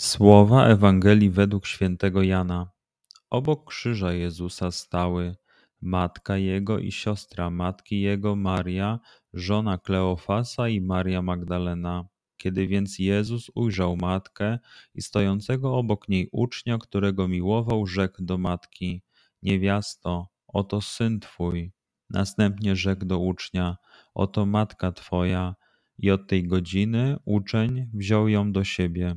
Słowa Ewangelii według świętego Jana. Obok krzyża Jezusa stały matka jego i siostra matki jego, Maria, żona Kleofasa i Maria Magdalena. Kiedy więc Jezus ujrzał matkę i stojącego obok niej ucznia, którego miłował, rzekł do matki: Niewiasto, oto syn twój. Następnie rzekł do ucznia: Oto matka twoja. I od tej godziny uczeń wziął ją do siebie.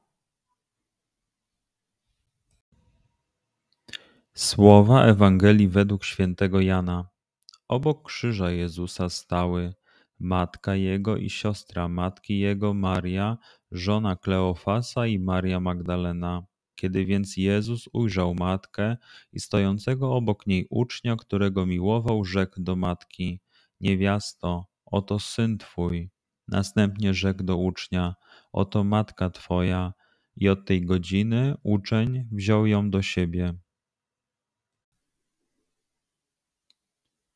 Słowa Ewangelii według świętego Jana. Obok krzyża Jezusa stały matka jego i siostra matki jego, Maria, żona Kleofasa i Maria Magdalena. Kiedy więc Jezus ujrzał matkę i stojącego obok niej ucznia, którego miłował, rzekł do matki: Niewiasto, oto syn twój. Następnie rzekł do ucznia: Oto matka twoja. I od tej godziny uczeń wziął ją do siebie.